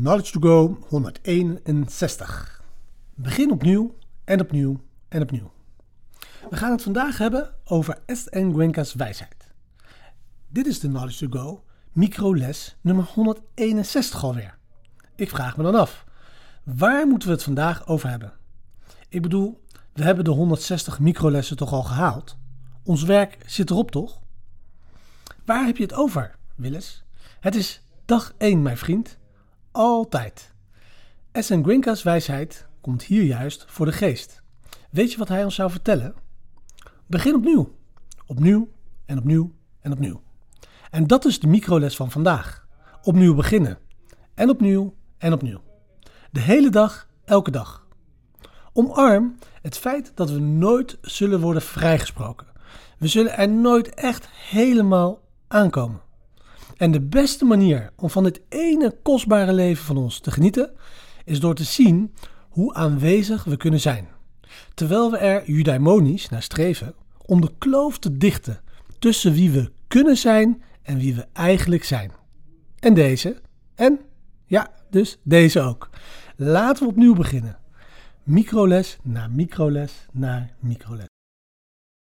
Knowledge to Go 161. Begin opnieuw en opnieuw en opnieuw. We gaan het vandaag hebben over S.N. Gwenka's wijsheid. Dit is de Knowledge to Go microles nummer 161 alweer. Ik vraag me dan af, waar moeten we het vandaag over hebben? Ik bedoel, we hebben de 160 microlessen toch al gehaald? Ons werk zit erop toch? Waar heb je het over, Willis? Het is dag 1, mijn vriend. Altijd. S.N. Grinka's wijsheid komt hier juist voor de geest. Weet je wat hij ons zou vertellen? Begin opnieuw. Opnieuw en opnieuw en opnieuw. En dat is de microles van vandaag. Opnieuw beginnen. En opnieuw en opnieuw. De hele dag, elke dag. Omarm het feit dat we nooit zullen worden vrijgesproken. We zullen er nooit echt helemaal aankomen. En de beste manier om van dit ene kostbare leven van ons te genieten, is door te zien hoe aanwezig we kunnen zijn. Terwijl we er judaimonisch naar streven om de kloof te dichten tussen wie we kunnen zijn en wie we eigenlijk zijn. En deze. En ja, dus deze ook. Laten we opnieuw beginnen. Microles na microles na microles.